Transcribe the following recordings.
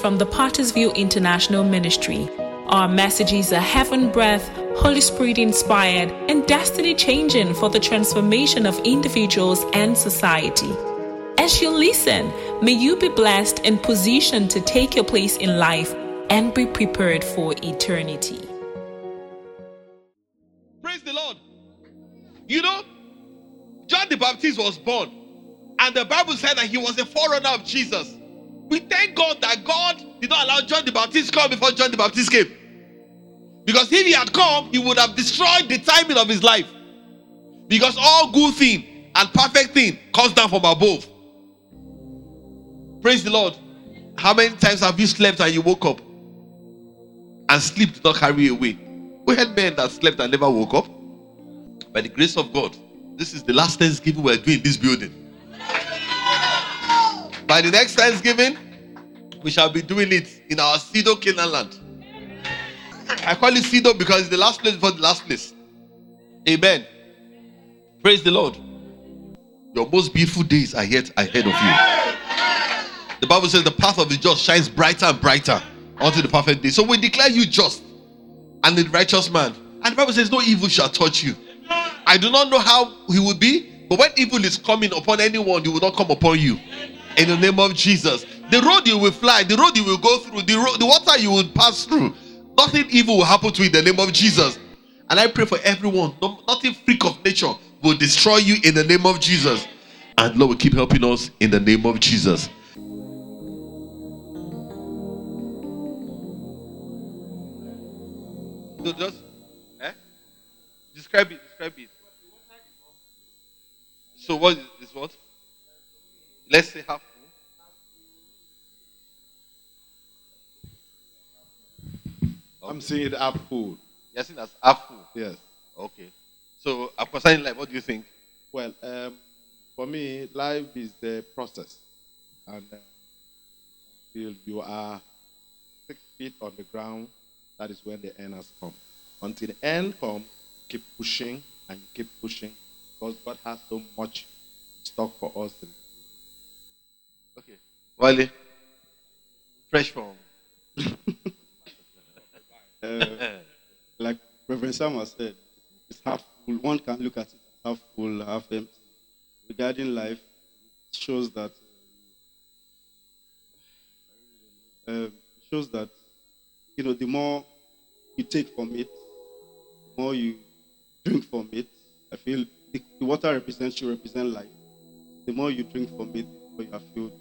from the Potter's View International Ministry. Our messages are heaven breath, Holy Spirit inspired, and destiny changing for the transformation of individuals and society. As you listen, may you be blessed and positioned to take your place in life and be prepared for eternity. Praise the Lord. You know, John the Baptist was born, and the Bible said that he was a forerunner of Jesus. We thank God that God did not allow John the Baptist to come before John the Baptist came. Because if he had come, he would have destroyed the timing of his life. Because all good thing and perfect thing comes down from above. Praise the Lord. How many times have you slept and you woke up? And sleep did not carry away. We had men that slept and never woke up. By the grace of God, this is the last Thanksgiving we're doing in this building. By the next Thanksgiving, we shall be doing it in our Sido Canaan land. I call it Sido because it's the last place before the last place. Amen. Praise the Lord. Your most beautiful days are yet ahead of you. The Bible says the path of the just shines brighter and brighter unto the perfect day. So we declare you just and the righteous man. And the Bible says, No evil shall touch you. I do not know how he will be, but when evil is coming upon anyone, it will not come upon you in the name of Jesus. The road you will fly, the road you will go through, the, the water you will pass through, nothing evil will happen to you in the name of Jesus. And I pray for everyone, no, nothing freak of nature will destroy you in the name of Jesus. And Lord will keep helping us in the name of Jesus. So just eh? describe it, describe it. So what is, is what? Let's say half I'm seeing it half full. You're seeing as half full. Yes. Okay. So concerning life, what do you think? Well, um, for me, life is the process, and uh, till you are six feet on the ground, that is when the end has come. Until the end comes, keep pushing and keep pushing, because God has so much stock for us. Okay. Wale. Fresh form. Like Reverend Sama said, it's half full. One can look at it half full, half empty. Regarding life, it shows that uh, shows that you know the more you take from it, the more you drink from it. I feel the, the water represents you represent life. The more you drink from it, the more you are filled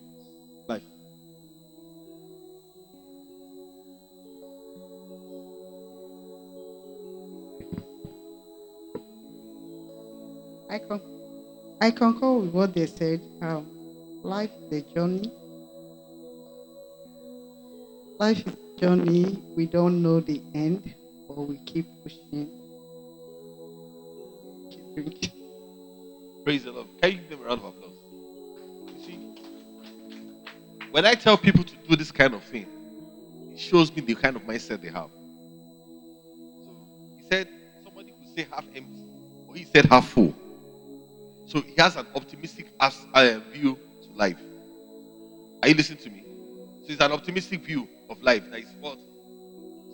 I con- I concur with what they said. Um, life is a journey. Life is a journey. We don't know the end, but we keep pushing. Keep. Praise the Lord. Can you give them a round of applause? You see, when I tell people to do this kind of thing, it shows me the kind of mindset they have. So he said somebody could say half empty, or he said half full. So he has an optimistic uh, view to life. Are you listening to me? So it's an optimistic view of life. That is what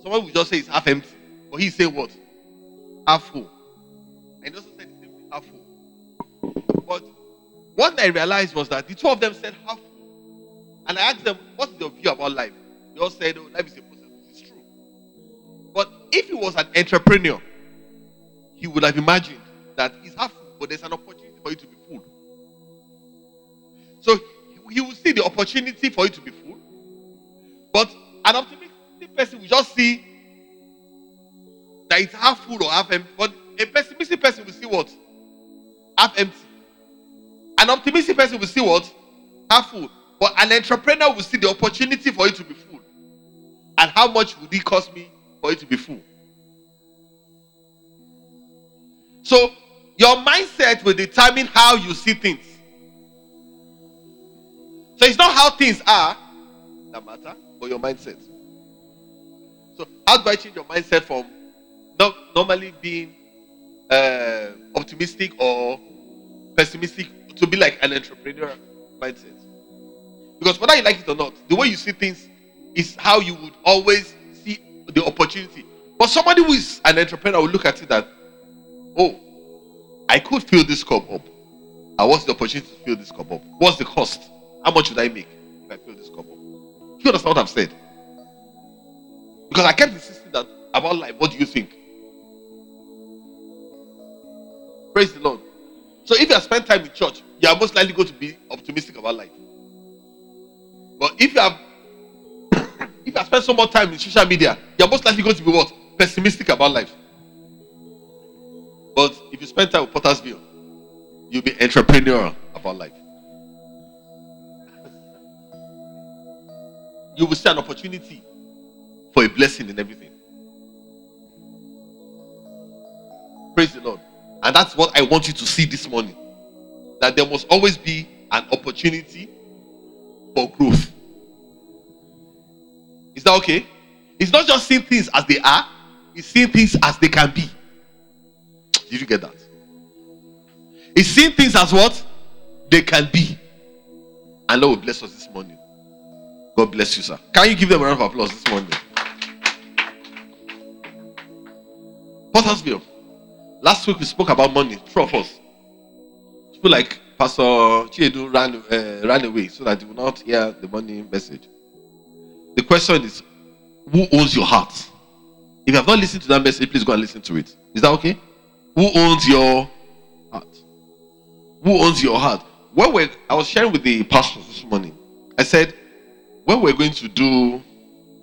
someone will just say it's half empty, but he say what? Half full. And also said the same thing, half full. But what I realized was that the two of them said half full. And I asked them, What's your view about life? They all said, Oh, life is a process. It's true. But if he was an entrepreneur, he would have imagined that it's half full, but there's an opportunity for you to be full. So he will see the opportunity for you to be full. But an optimistic person will just see that it's half full or half empty. But a pessimistic person will see what? Half empty. An optimistic person will see what? Half full. But an entrepreneur will see the opportunity for it to be full. And how much would it cost me for it to be full? So your mindset will determine how you see things. So it's not how things are that matter, but your mindset. So how do I change your mindset from not normally being uh, optimistic or pessimistic to be like an entrepreneur mindset? Because whether you like it or not, the way you see things is how you would always see the opportunity. But somebody who is an entrepreneur will look at it that, oh, I could fill this cup up. And what's the opportunity to fill this cup up? What's the cost? How much would I make if I fill this cup up? Do You understand what I've said? Because I kept insisting that about life. What do you think? Praise the Lord. So if you have spent time in church, you are most likely going to be optimistic about life. But if you have if you have spent so much time in social media, you're most likely going to be what? Pessimistic about life. But if you spend time with Pottersville, you'll be entrepreneurial about life. you will see an opportunity for a blessing in everything. Praise the Lord. And that's what I want you to see this morning. That there must always be an opportunity for growth. Is that okay? It's not just seeing things as they are, it's seeing things as they can be. Did you get that? It's seeing things as what they can be. And Lord bless us this morning. God bless you, sir. Can you give them a round of applause this morning? Pottersville. Last week we spoke about money. True of us. People like Pastor Chiedu ran, uh, ran away so that they will not hear the money message. The question is, who owns your heart? If you have not listened to that message, please go and listen to it. Is that okay? Who owns your heart? Who owns your heart? When we I was sharing with the pastors this morning, I said, when we're going to do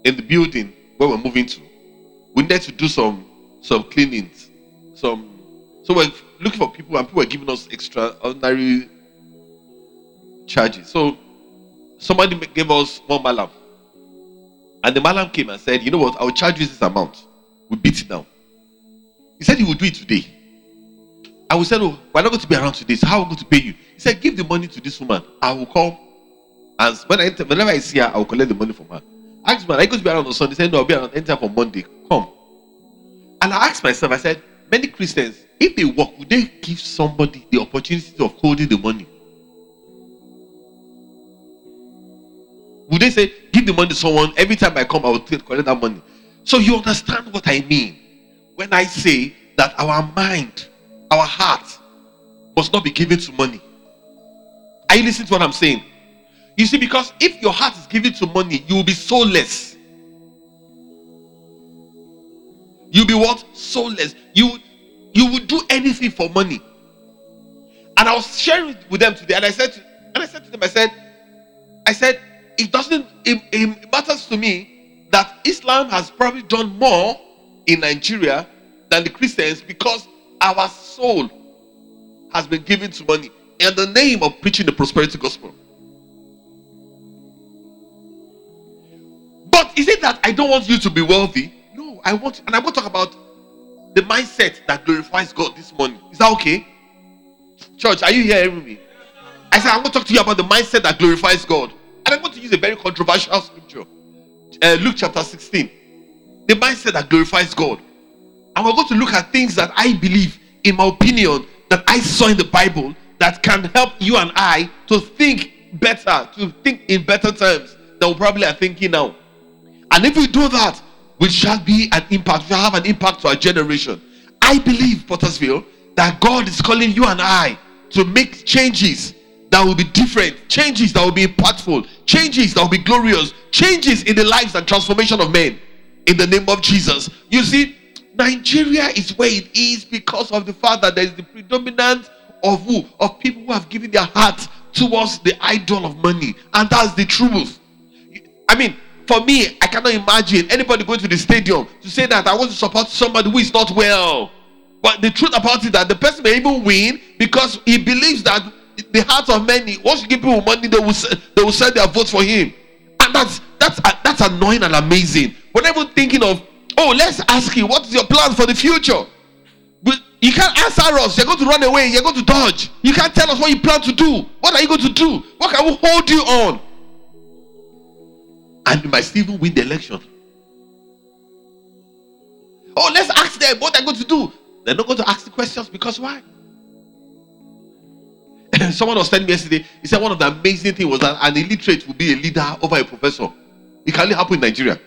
in the building where we're moving to, we need to do some some cleanings, some. So we're looking for people, and people are giving us extraordinary charges. So somebody gave us one malam, and the malam came and said, "You know what? I will charge you this amount. We beat it down." He said he would do it today. I will say, "Oh, we're not going to be around today. So how are we going to pay you?" He said, "Give the money to this woman. I will come as when I enter, whenever I see her, I will collect the money from her. I Ask me, I go to be around on Sunday. Say, no, I'll be around anytime for Monday. Come. And I asked myself, I said, many Christians, if they work, would they give somebody the opportunity of holding the money? Would they say, give the money to someone every time I come, I will take, collect that money? So you understand what I mean when I say that our mind, our heart must not be given to money. Are you listening to what I'm saying? You see, because if your heart is given to money, you will be soulless. You'll be what? Soulless. You you would do anything for money. And I was sharing with them today, and I said, to, and I said to them, I said, I said, it doesn't it, it matters to me that Islam has probably done more in Nigeria than the Christians because our soul has been given to money in the name of preaching the prosperity gospel. But is it that I don't want you to be wealthy? No, I want, and I'm going to talk about the mindset that glorifies God this morning. Is that okay? Church, are you here hearing me? I said, I'm going to talk to you about the mindset that glorifies God. And I'm going to use a very controversial scripture uh, Luke chapter 16. The mindset that glorifies God. And we're going to look at things that I believe, in my opinion, that I saw in the Bible that can help you and I to think better, to think in better terms than we probably are thinking now. And if we do that, we shall be an impact. We shall have an impact to our generation. I believe, Pottersville, that God is calling you and I to make changes that will be different, changes that will be impactful, changes that will be glorious, changes in the lives and transformation of men. In the name of Jesus. You see, Nigeria is where it is because of the fact that there is the predominance of who? Of people who have given their heart towards the idol of money. And that's the truth. I mean, for me, I cannot imagine anybody going to the stadium to say that I want to support somebody who is not well. But the truth about it that the person may even win because he believes that the hearts of many, once you give people money, they will they will send their votes for him. And that's that's that's annoying and amazing. We're even thinking of, oh, let's ask you, what's your plan for the future? But you can't answer us. You're going to run away. You're going to dodge. You can't tell us what you plan to do. What are you going to do? What can we hold you on? and you might still even win the election. Oh, let's ask them what they're going to do. They're not going to ask the questions because why? Someone was telling me yesterday, he said one of the amazing things was that an illiterate will be a leader over a professor. It can only happen in Nigeria.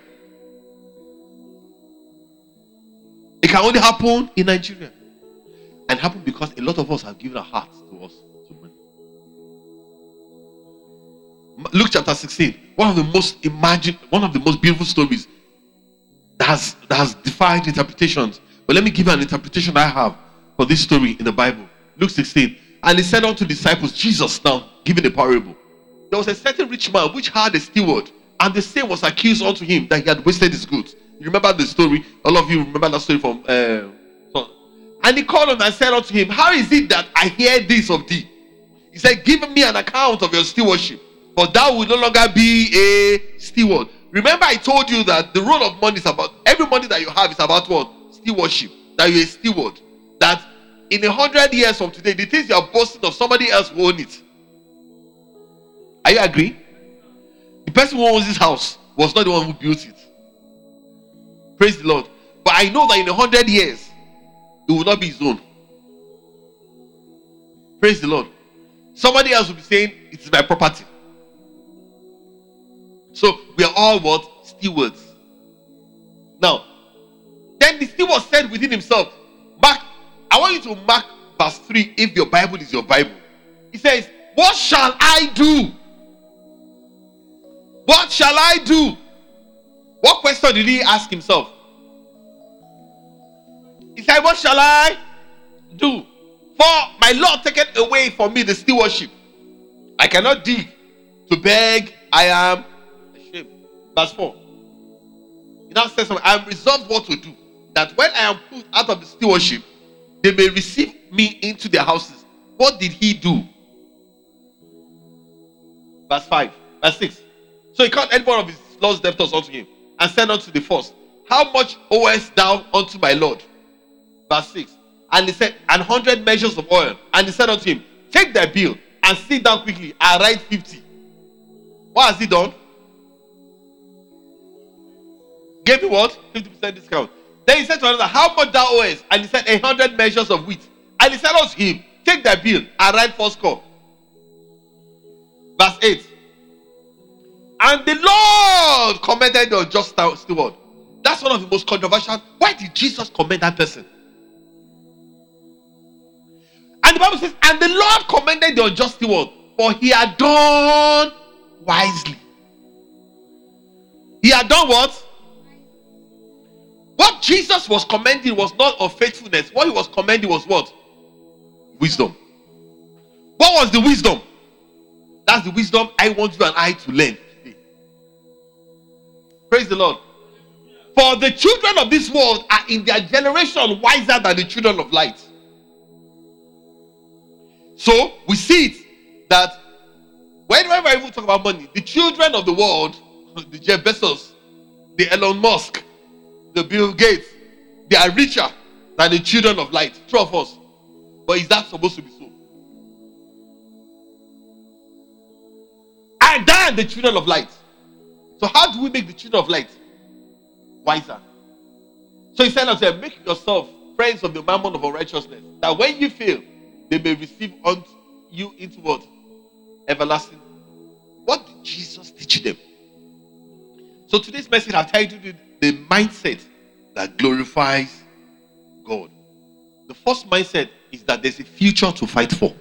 Can only happen in Nigeria. And happen because a lot of us have given our hearts to us to money. Luke chapter 16, one of the most imagine, one of the most beautiful stories that has, that has defied interpretations. But let me give you an interpretation I have for this story in the Bible. Luke 16. And he said unto the disciples, Jesus now giving a parable. There was a certain rich man which had a steward, and the same was accused unto him that he had wasted his goods. You remember the story? All of you remember that story from. Uh, and he called him and said unto him, How is it that I hear this of thee? He said, Give me an account of your stewardship, for thou will no longer be a steward. Remember, I told you that the role of money is about every money that you have is about what? Stewardship. That you're a steward. That in a hundred years from today, the things you are boasting of, somebody else will own it. Are you agree? The person who owns this house was not the one who built it. Praise the Lord. But I know that in a hundred years, it will not be his own. Praise the Lord. Somebody else will be saying, It is my property. So we are all what? Stewards. Now, then the steward said within himself, Mark, I want you to mark verse 3 if your Bible is your Bible. He says, What shall I do? What shall I do? What question did he ask himself? He said, What shall I do? For my Lord taketh away from me the stewardship. I cannot dig to beg, I am ashamed. Verse 4. He now says, I am resolved what to do, that when I am put out of the stewardship, they may receive me into their houses. What did he do? Verse 5, verse 6. So he called any one of his lost debtors unto him and said unto the first, How much owest thou unto my Lord? Verse 6. And he said, An hundred measures of oil. And he said unto him, Take thy bill and sit down quickly and write 50. What has he done? Gave me what? 50% discount. Then he said to another, How much thou owest? And he said, A hundred measures of wheat. And he said unto him, Take thy bill and write four score. Verse 8. And the Lord commended the just steward. That's one of the most controversial. Why did Jesus commend that person? And the Bible says, and the Lord commended the unjust steward, for he had done wisely. He had done what? What Jesus was commending was not of faithfulness. What he was commending was what? Wisdom. What was the wisdom? That's the wisdom I want you and I to learn today. Praise the Lord. For the children of this world are in their generation wiser than the children of light. So we see it that whenever even talk about money, the children of the world, the Jeff Bezos, the Elon Musk, the Bill Gates, they are richer than the children of light. True of us. But is that supposed to be so? And then the children of light. So how do we make the children of light wiser? So he said make yourself friends of the mammon of unrighteousness, that when you fail, they may receive unto you into what? Everlasting. What did Jesus teach them? So today's message I've titled it the mindset that glorifies God. The first mindset is that there's a future to fight for.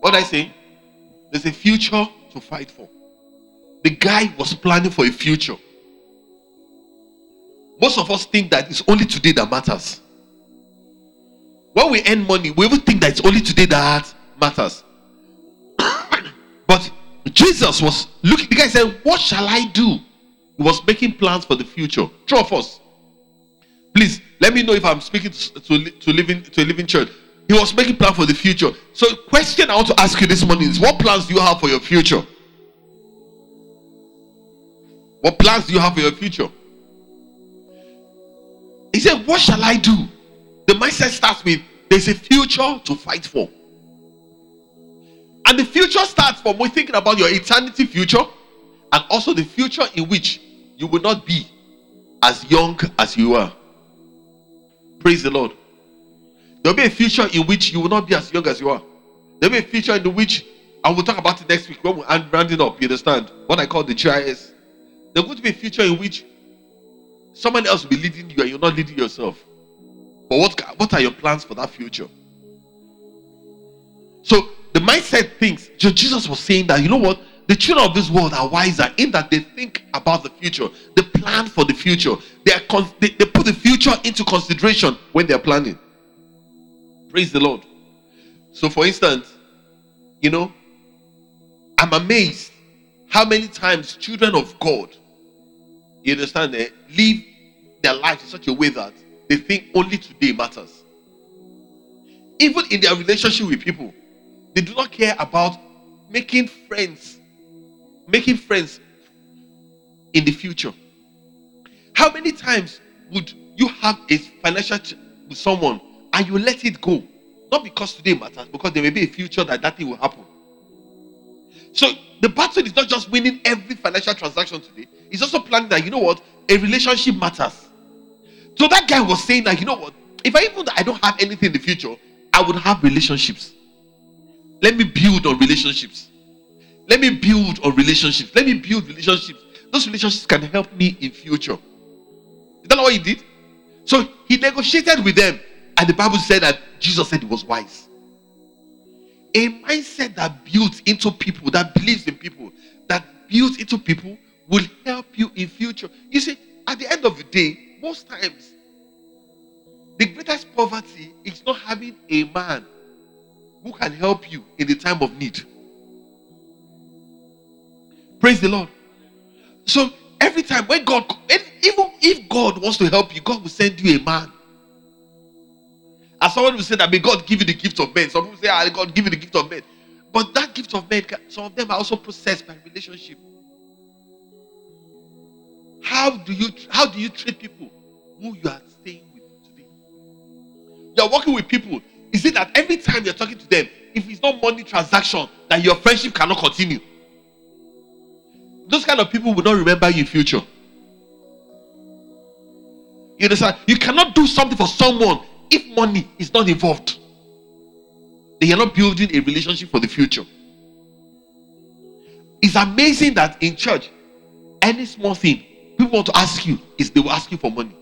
What I say? There's a future to fight for. The guy was planning for a future. Most of us think that it's only today that matters. When we earn money, we even think that it's only today that matters. but Jesus was looking, the guy said, What shall I do? He was making plans for the future. True of us. Please let me know if I'm speaking to, to, to, living, to a living church. He was making plans for the future. So, question I want to ask you this morning is what plans do you have for your future? What plans do you have for your future? He said, What shall I do? The mindset starts with there's a future to fight for. And the future starts from we thinking about your eternity future and also the future in which you will not be as young as you are. Praise the Lord. There will be a future in which you will not be as young as you are. There will be a future in which I will talk about it next week when we're rounding up. You understand? What I call the GIS. There's going to be a future in which someone else will be leading you and you're not leading yourself. But what, what are your plans for that future? So the mindset thinks, Jesus was saying that, you know what? The children of this world are wiser in that they think about the future, they plan for the future, they, are con- they, they put the future into consideration when they're planning. Praise the Lord. So, for instance, you know, I'm amazed how many times children of God, you understand, they live their lives in such a way that they think only today matters. Even in their relationship with people, they do not care about making friends, making friends in the future. How many times would you have a financial ch- with someone and you let it go? Not because today matters, because there may be a future that that thing will happen. So the battle is not just winning every financial transaction today, it's also planning that you know what a relationship matters. So that guy was saying that you know what, if I even I don't have anything in the future, I would have relationships. Let me build on relationships. Let me build on relationships. Let me build relationships. Those relationships can help me in future. Is that what he did? So he negotiated with them, and the Bible said that Jesus said he was wise. A mindset that builds into people, that believes in people, that builds into people will help you in future. You see, at the end of the day, most times, the greatest poverty is not having a man who can help you in the time of need. Praise the Lord. So every time when God, even if God wants to help you, God will send you a man. As someone will say that may God give you the gift of men. Some people say, ah, God give you the gift of men. But that gift of men, some of them are also processed by relationship. How do you how do you treat people who you are staying with today? You are working with people. Is it that every time you're talking to them, if it's not money transaction, that your friendship cannot continue? Those kind of people will not remember you in future. You understand? You cannot do something for someone if money is not involved. They are not building a relationship for the future. It's amazing that in church, any small thing want to ask you is they will ask you for money.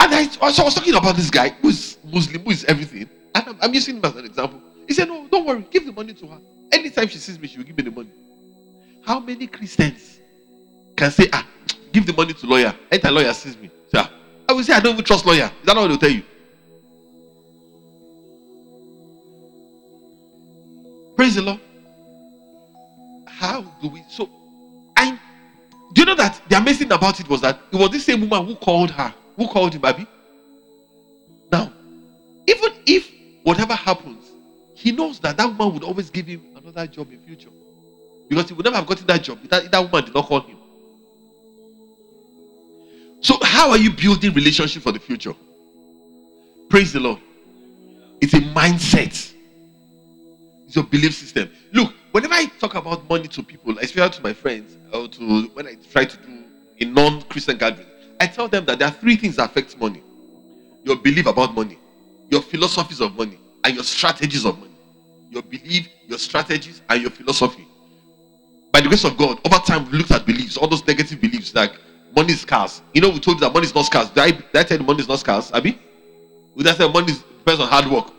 And I, so I was talking about this guy who's Muslim, who is everything. And I'm, I'm using him as an example. He said, No, don't worry, give the money to her. Anytime she sees me, she will give me the money. How many Christians can say, Ah, give the money to lawyer? Anytime lawyer sees me, say, ah, I will say, I don't even trust lawyer. Is that not what they'll tell you? Praise the Lord. How do we so do you know that the amazing about it was that it was the same woman who called her, who called him, baby. Now, even if whatever happens, he knows that that woman would always give him another job in future. Because he would never have gotten that job if that, if that woman did not call him. So, how are you building relationship for the future? Praise the Lord. It's a mindset. It's your belief system. Look, whenever I talk about money to people, especially to my friends, or to when I try to do a non-Christian gathering, I tell them that there are three things that affect money: your belief about money, your philosophies of money, and your strategies of money. Your belief, your strategies, and your philosophy. By the grace of God, over time we looked at beliefs, all those negative beliefs like money is scarce. You know, we told you that money is not scarce. Did I, did I tell you money is not scarce? Abi? Would I say money is, depends on hard work?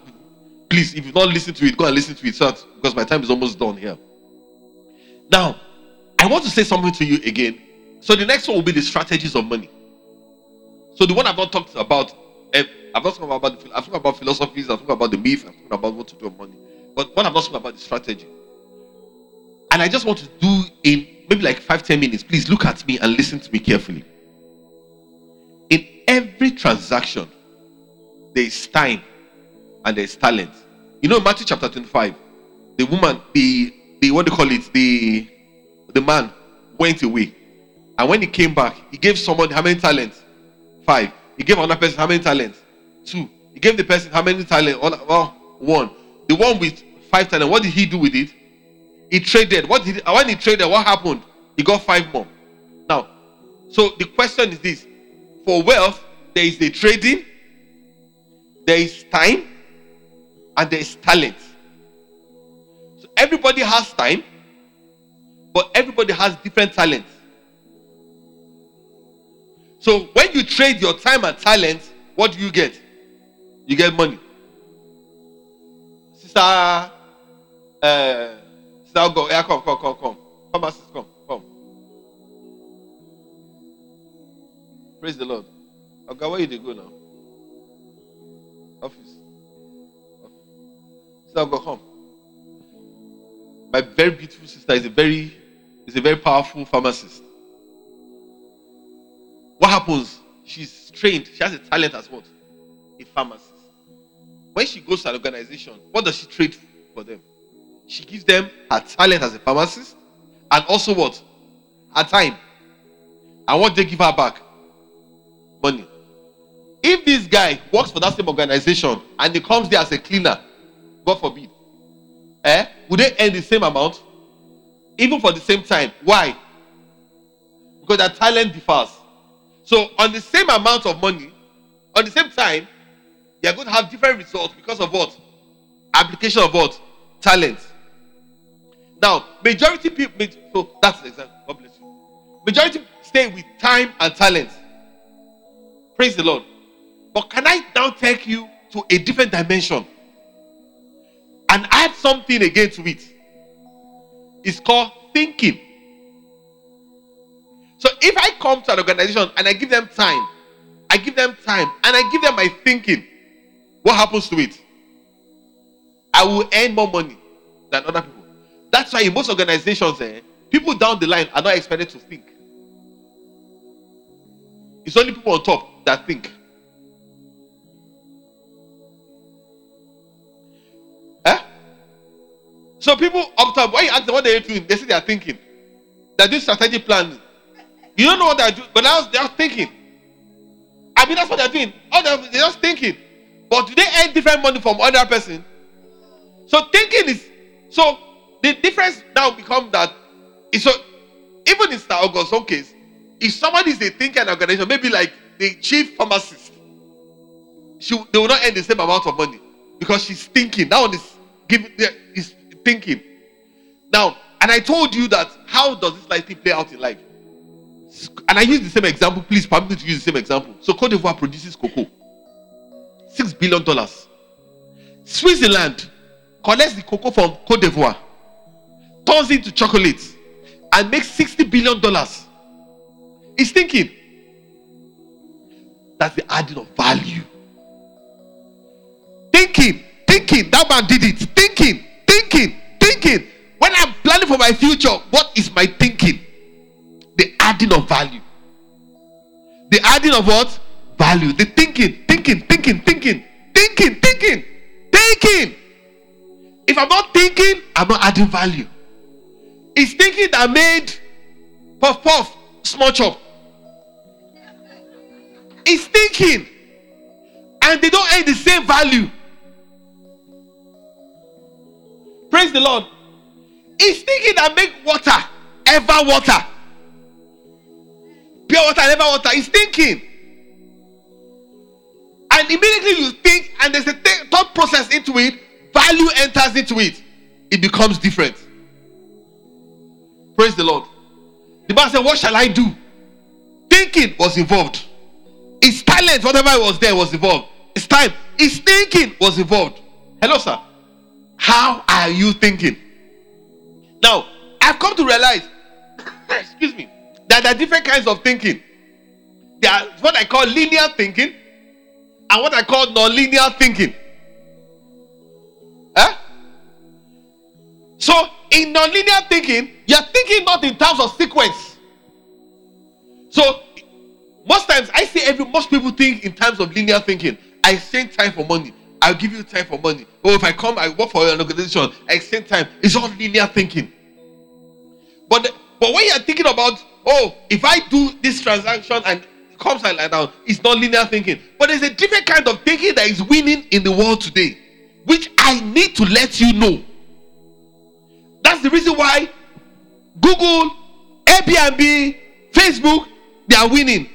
Please, if you've not listened to it, go and listen to it so that, because my time is almost done here. Now, I want to say something to you again. So the next one will be the strategies of money. So the one I've not talked about, eh, I've not talked about, I've talked about philosophies, I've talked about the myth, I've talked about what to do with money. But what I've not spoken about the strategy. And I just want to do in maybe like five, ten minutes. Please look at me and listen to me carefully. In every transaction, there is time and there is talent. You know, Matthew chapter 25, the woman, the the what do you call it? The the man went away. And when he came back, he gave someone how many talents? Five. He gave another person how many talents? Two. He gave the person how many talents? Well, one. The one with five talents, what did he do with it? He traded. What did he, when he traded, what happened? He got five more. Now, so the question is this: for wealth, there is the trading, there is time, and there is talent. So everybody has time, but everybody has different talents. So when you trade your time and talent, what do you get? You get money. Sister, uh, sister, go. Yeah, come, come, come, come. Come, sister, come, come. Praise the Lord. Okay, where you go now? Office. Sister, go home. My very beautiful sister is a very, is a very powerful pharmacist. What happens? She's trained. She has a talent as what? A pharmacist. When she goes to an organization, what does she trade for them? She gives them her talent as a pharmacist and also what? Her time. And what they give her back? Money. If this guy works for that same organization and he comes there as a cleaner, God forbid, eh, would they earn the same amount? Even for the same time. Why? Because their talent differs. So, on the same amount of money, on the same time, you're going to have different results because of what? Application of what? Talent. Now, majority people, so that's the example. God bless you. Majority stay with time and talent. Praise the Lord. But can I now take you to a different dimension and add something again to it? It's called thinking. So if I come to an organization and I give them time, I give them time and I give them my thinking, what happens to it? I will earn more money than other people. That's why in most organizations, eh, people down the line are not expected to think. It's only people on top that think. So people up top, when you ask them what they're doing, they say they are thinking. They're doing strategic planning. You don't know what they're doing, but now they're thinking. I mean, that's what they're doing. Oh, they're, they're just thinking. But do they earn different money from other person? So thinking is so the difference now become that so even in Star August's case, if somebody is a thinking organization, maybe like the chief pharmacist, she they will not earn the same amount of money because she's thinking. That one is giving is thinking. Now, and I told you that how does this life thing play out in life? And I use the same example. Please permit me to use the same example. So Cote d'Ivoire produces cocoa, six billion dollars. Switzerland collects the cocoa from Cote d'Ivoire, turns it into chocolate, and makes sixty billion dollars. He's thinking. That's the adding of value. Thinking, thinking. That man did it. Thinking, thinking. When I'm planning for my future, what is my thinking? the adding of value. The adding of what? Value. The thinking, thinking, thinking, thinking, thinking, thinking, thinking. If I'm not thinking, I'm not adding value. It's thinking that made puff puff small chop. It's thinking. And they don't add the same value. Praise the Lord. It's thinking that make water ever water. Pure water, never water. He's thinking. And immediately you think, and there's a th- thought process into it, value enters into it. It becomes different. Praise the Lord. The man said, What shall I do? Thinking was involved. His talent, whatever was there, was involved. His time, his thinking was involved. Hello, sir. How are you thinking? Now, I've come to realize, excuse me, that there are different kinds of thinking. There are what I call linear thinking and what I call non-linear thinking. Huh? So in non-linear thinking, you're thinking not in terms of sequence. So most times I see every most people think in terms of linear thinking. I exchange time for money. I'll give you time for money. Or if I come, I work for an organization, I exchange time. It's all linear thinking. But but when you're thinking about oh, if I do this transaction and it comes like that, it's not linear thinking. But there's a different kind of thinking that is winning in the world today, which I need to let you know. That's the reason why Google, Airbnb, Facebook, they are winning.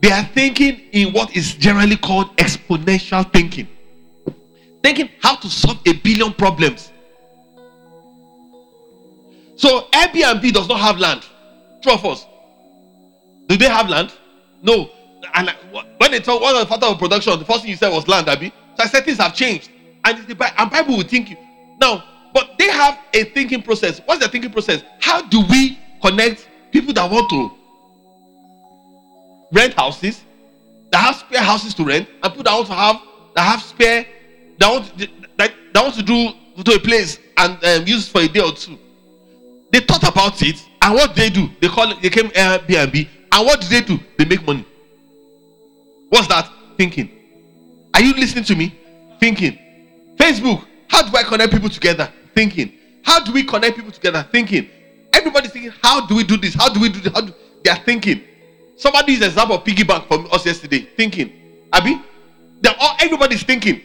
They are thinking in what is generally called exponential thinking. Thinking how to solve a billion problems. So Airbnb does not have land. True of us. Do they have land? No. And when they talk, what was the factor of production? The first thing you said was land, Abby. So I said things have changed. And the and Bible will think. Now, but they have a thinking process. What's the thinking process? How do we connect people that want to rent houses, that have spare houses to rent, and people that want to have that have spare that want want to do to a place and um, use for a day or two. They thought about it, and what they do, they call it, they came Airbnb, and what do they do? They make money. What's that? Thinking. Are you listening to me? Thinking. Facebook. How do I connect people together? Thinking. How do we connect people together? Thinking. Everybody's thinking, how do we do this? How do we do this? How do they are thinking? Somebody used example of piggy bank from us yesterday. Thinking. Abby? They're all everybody's thinking.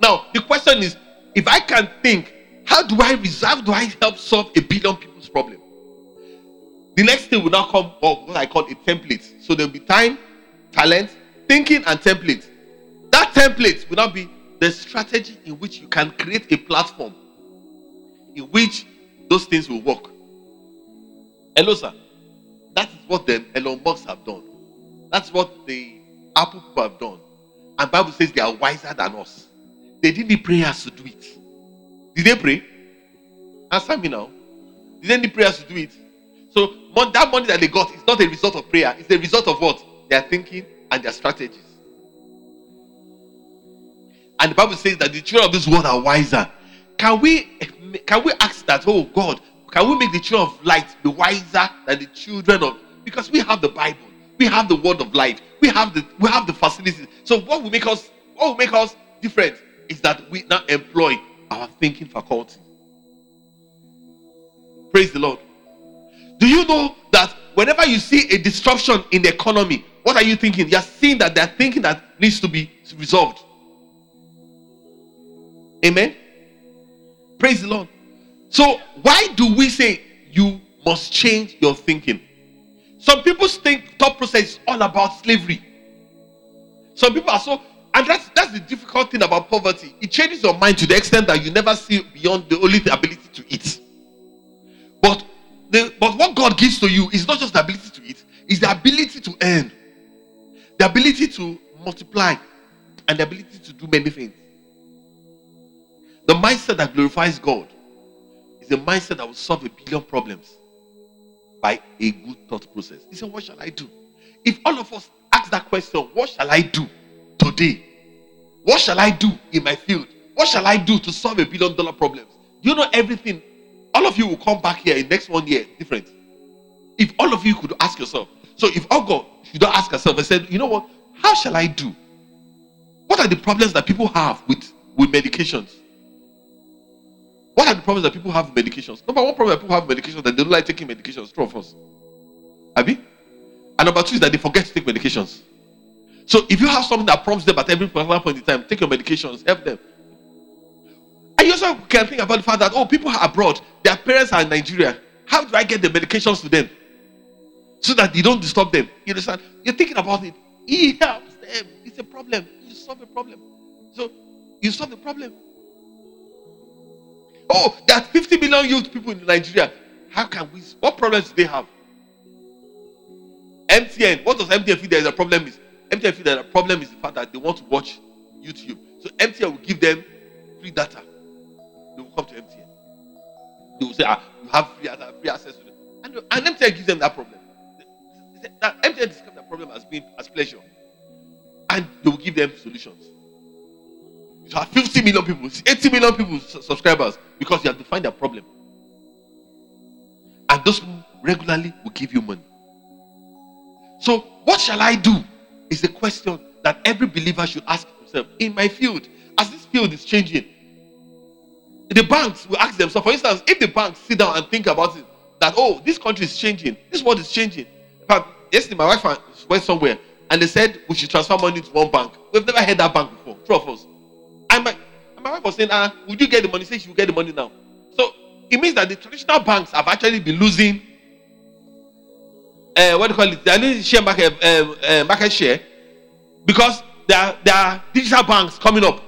Now the question is, if I can think, how do I resolve? Do I help solve a billion people's problem? The next thing will now come of what I call a template. So there'll be time, talent, thinking, and template. That template will not be the strategy in which you can create a platform in which those things will work. Hello, sir. That is what the Elon Musk have done. That's what the Apple people have done. And Bible says they are wiser than us. They didn't need prayers to do it. Did they pray? Answer me now. Did they need prayers to do it? So that money that they got is not a result of prayer. It's a result of what? Their thinking and their strategies. And the Bible says that the children of this world are wiser. Can we can we ask that, oh God, can we make the children of light be wiser than the children of because we have the Bible, we have the word of life, we have the we have the facilities. So what will make us what will make us different is that we now employ our thinking faculty. Praise the Lord. Do you know that whenever you see a disruption in the economy, what are you thinking? You're seeing that they're thinking that needs to be resolved. Amen. Praise the Lord. So, why do we say you must change your thinking? Some people think thought process is all about slavery. Some people are so, and that's that's the difficult thing about poverty. It changes your mind to the extent that you never see beyond the only ability to eat. But the, but what God gives to you is not just the ability to eat, it's the ability to earn, the ability to multiply, and the ability to do many things. The mindset that glorifies God is a mindset that will solve a billion problems by a good thought process. He said, What shall I do? If all of us ask that question, what shall I do today? What shall I do in my field? What shall I do to solve a billion dollar problems? You know everything. All of you will come back here in next one year different. If all of you could ask yourself, so if all God you don't ask yourself and said, you know what, how shall I do? What are the problems that people have with, with medications? What are the problems that people have with medications? Number one problem people have with medications that they don't like taking medications. True of us. Abi? And number two is that they forget to take medications. So if you have something that prompts them at every particular point in time, take your medications, help them. And you also can think about the fact that oh, people are abroad, their parents are in Nigeria. How do I get the medications to them? So that they don't disturb them. You understand? You're thinking about it. He helps them. It's a problem. You solve a problem. So you solve the problem. Oh, there are 50 million youth people in Nigeria. How can we? What problems do they have? MTN. What does MTN feel there is a problem is? MTN feel that the problem is the fact that they want to watch YouTube. So MTN will give them free data. They will come to MTN. They will say, ah, you have free, free access to them. And, and MTN gives them that problem. That MTN describes that problem as being as pleasure. And they will give them solutions. You have 50 million people, 80 million people subscribers because you have defined their problem. And those regularly will give you money. So, what shall I do? Is the question that every believer should ask himself in my field. As this field is changing, the banks will ask themselves, for instance, if the banks sit down and think about it, that oh, this country is changing, this world is changing. In fact, yesterday my wife went somewhere and they said we should transfer money to one bank. We've never heard that bank before, true of us. And my, and my wife was saying, ah, would you get the money? Say she will get the money now. So it means that the traditional banks have actually been losing uh, what do you call it? They are share market uh, uh, market share because there are, there are digital banks coming up.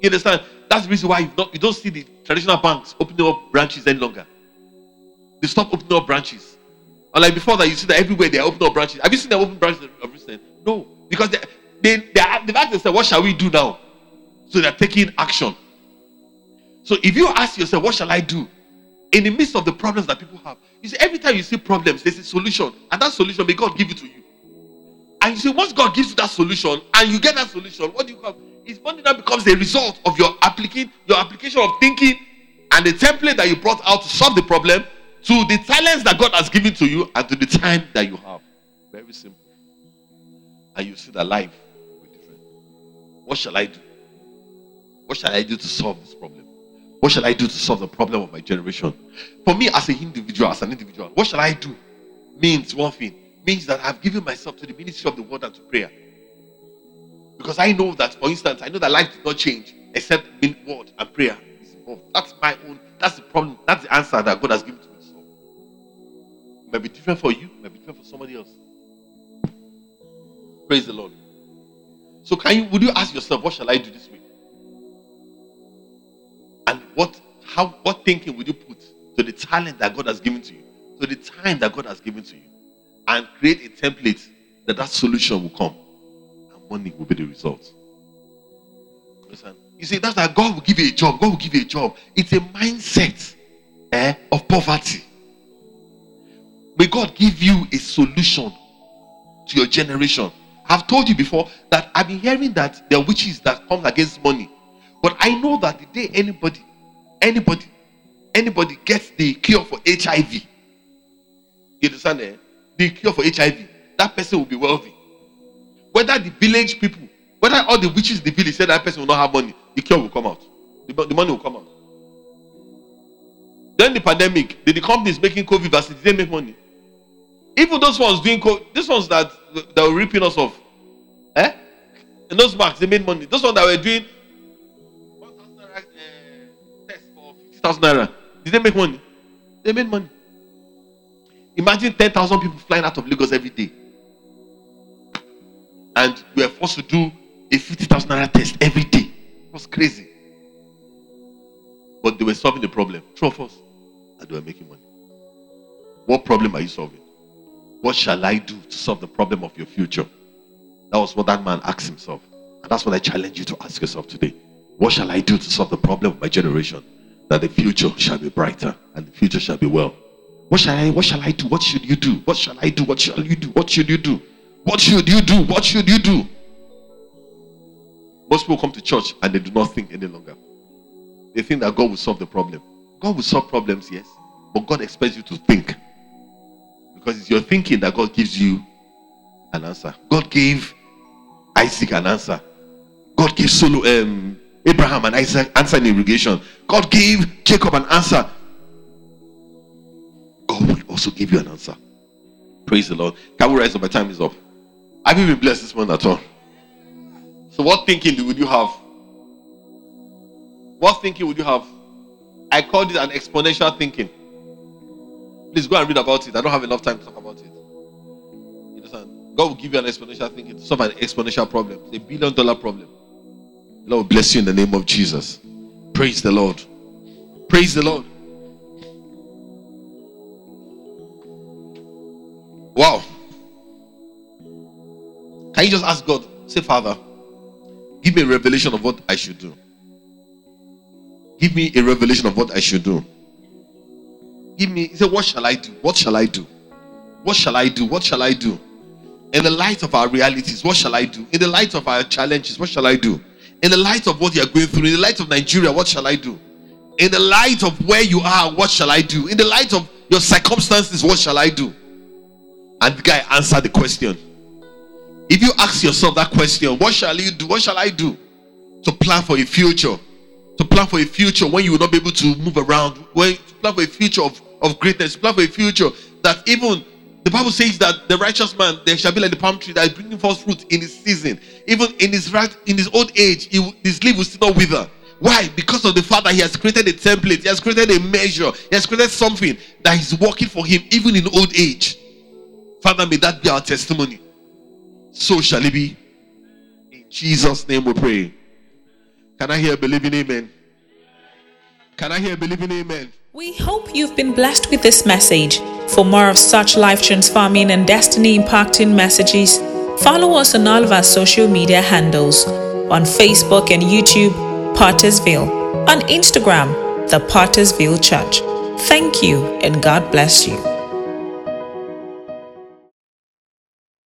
You understand? That's the reason why don't, you don't see the traditional banks opening up branches any longer. they stop opening up branches. Or like before that, you see that everywhere they opening up branches. Have you seen them open branches of recent? No, because they they they are, they've asked themselves, what shall we do now? So they're taking action. So if you ask yourself, what shall I do? In the midst of the problems that people have, you see, every time you see problems, there's a solution, and that solution may God give it to you. And you see, once God gives you that solution, and you get that solution, what do you have? It's money that becomes the result of your application, your application of thinking, and the template that you brought out to solve the problem, to the talents that God has given to you, and to the time that you have. Very simple. And you see that life. What shall I do? What shall I do to solve this problem? What shall I do to solve the problem of my generation? For me, as an individual, as an individual, what shall I do? Means one thing. Means that I've given myself to the ministry of the word and to prayer. Because I know that, for instance, I know that life did not change except word and prayer is involved. That's my own, that's the problem, that's the answer that God has given to me. So it might be different for you, it might be different for somebody else. Praise the Lord. So can you would you ask yourself, what shall I do this week? And what how what thinking would you put to the talent that God has given to you, to the time that God has given to you, and create a template that that solution will come, and money will be the result. Listen, you see, that's that God will give you a job. God will give you a job. It's a mindset eh, of poverty. May God give you a solution to your generation. I've told you before that I've been hearing that there are witches that come against money. But I know that the day anybody, anybody, anybody gets the cure for HIV, you understand? Eh? The cure for HIV, that person will be wealthy. Whether the village people, whether all the witches in the village say that person will not have money, the cure will come out. The, the money will come out. Then the pandemic, did the companies making COVID vaccines, they make money? Even those ones doing COVID, these ones that, that were ripping us off, eh? And those marks, they made money. Those ones that were doing 50,000 naira, did they make money? They made money. Imagine 10,000 people flying out of Lagos every day. And we are forced to do a 50,000 naira test every day. It was crazy. But they were solving the problem. True of us. And they were making money. What problem are you solving? What shall I do to solve the problem of your future? That was what that man asked himself. And that's what I challenge you to ask yourself today. What shall I do to solve the problem of my generation? That the future shall be brighter and the future shall be well. What shall I what shall I do? What should you do? What shall I do? What shall you do? What should you do? What should you do? What should you do? Most people come to church and they do not think any longer. They think that God will solve the problem. God will solve problems, yes, but God expects you to think. Because it's your thinking that God gives you an answer. God gave Isaac an answer. God gave Solo, um, Abraham and Isaac answer in irrigation. God gave Jacob an answer. God will also give you an answer. Praise the Lord. Can we rise up? My time is up. Have you been blessed this morning at all? So, what thinking would you have? What thinking would you have? I called it an exponential thinking. Please go and read about it. I don't have enough time to talk about it. You understand? God will give you an exponential thinking to solve an exponential problem, a billion dollar problem. Lord bless you in the name of Jesus. Praise the Lord. Praise the Lord. Wow. Can you just ask God, say, Father, give me a revelation of what I should do? Give me a revelation of what I should do. Give me, he said, What shall I do? What shall I do? What shall I do? What shall I do? In the light of our realities, what shall I do? In the light of our challenges, what shall I do? In the light of what you are going through, in the light of Nigeria, what shall I do? In the light of where you are, what shall I do? In the light of your circumstances, what shall I do? And the guy answered the question. If you ask yourself that question, what shall you do? What shall I do to plan for a future? To plan for a future when you will not be able to move around, when to plan for a future of, of greatness, plan for a future that even the Bible says that the righteous man there shall be like the palm tree that is bringing forth fruit in his season. Even in his right in his old age, he, his leaf will still not wither. Why? Because of the fact that he has created a template, he has created a measure, he has created something that is working for him even in old age. Father, may that be our testimony. So shall it be. In Jesus' name we pray. Can I hear believing amen? Can I hear believing amen? We hope you've been blessed with this message. For more of such life transforming and destiny impacting messages, follow us on all of our social media handles on Facebook and YouTube, Pottersville, on Instagram, The Pottersville Church. Thank you and God bless you.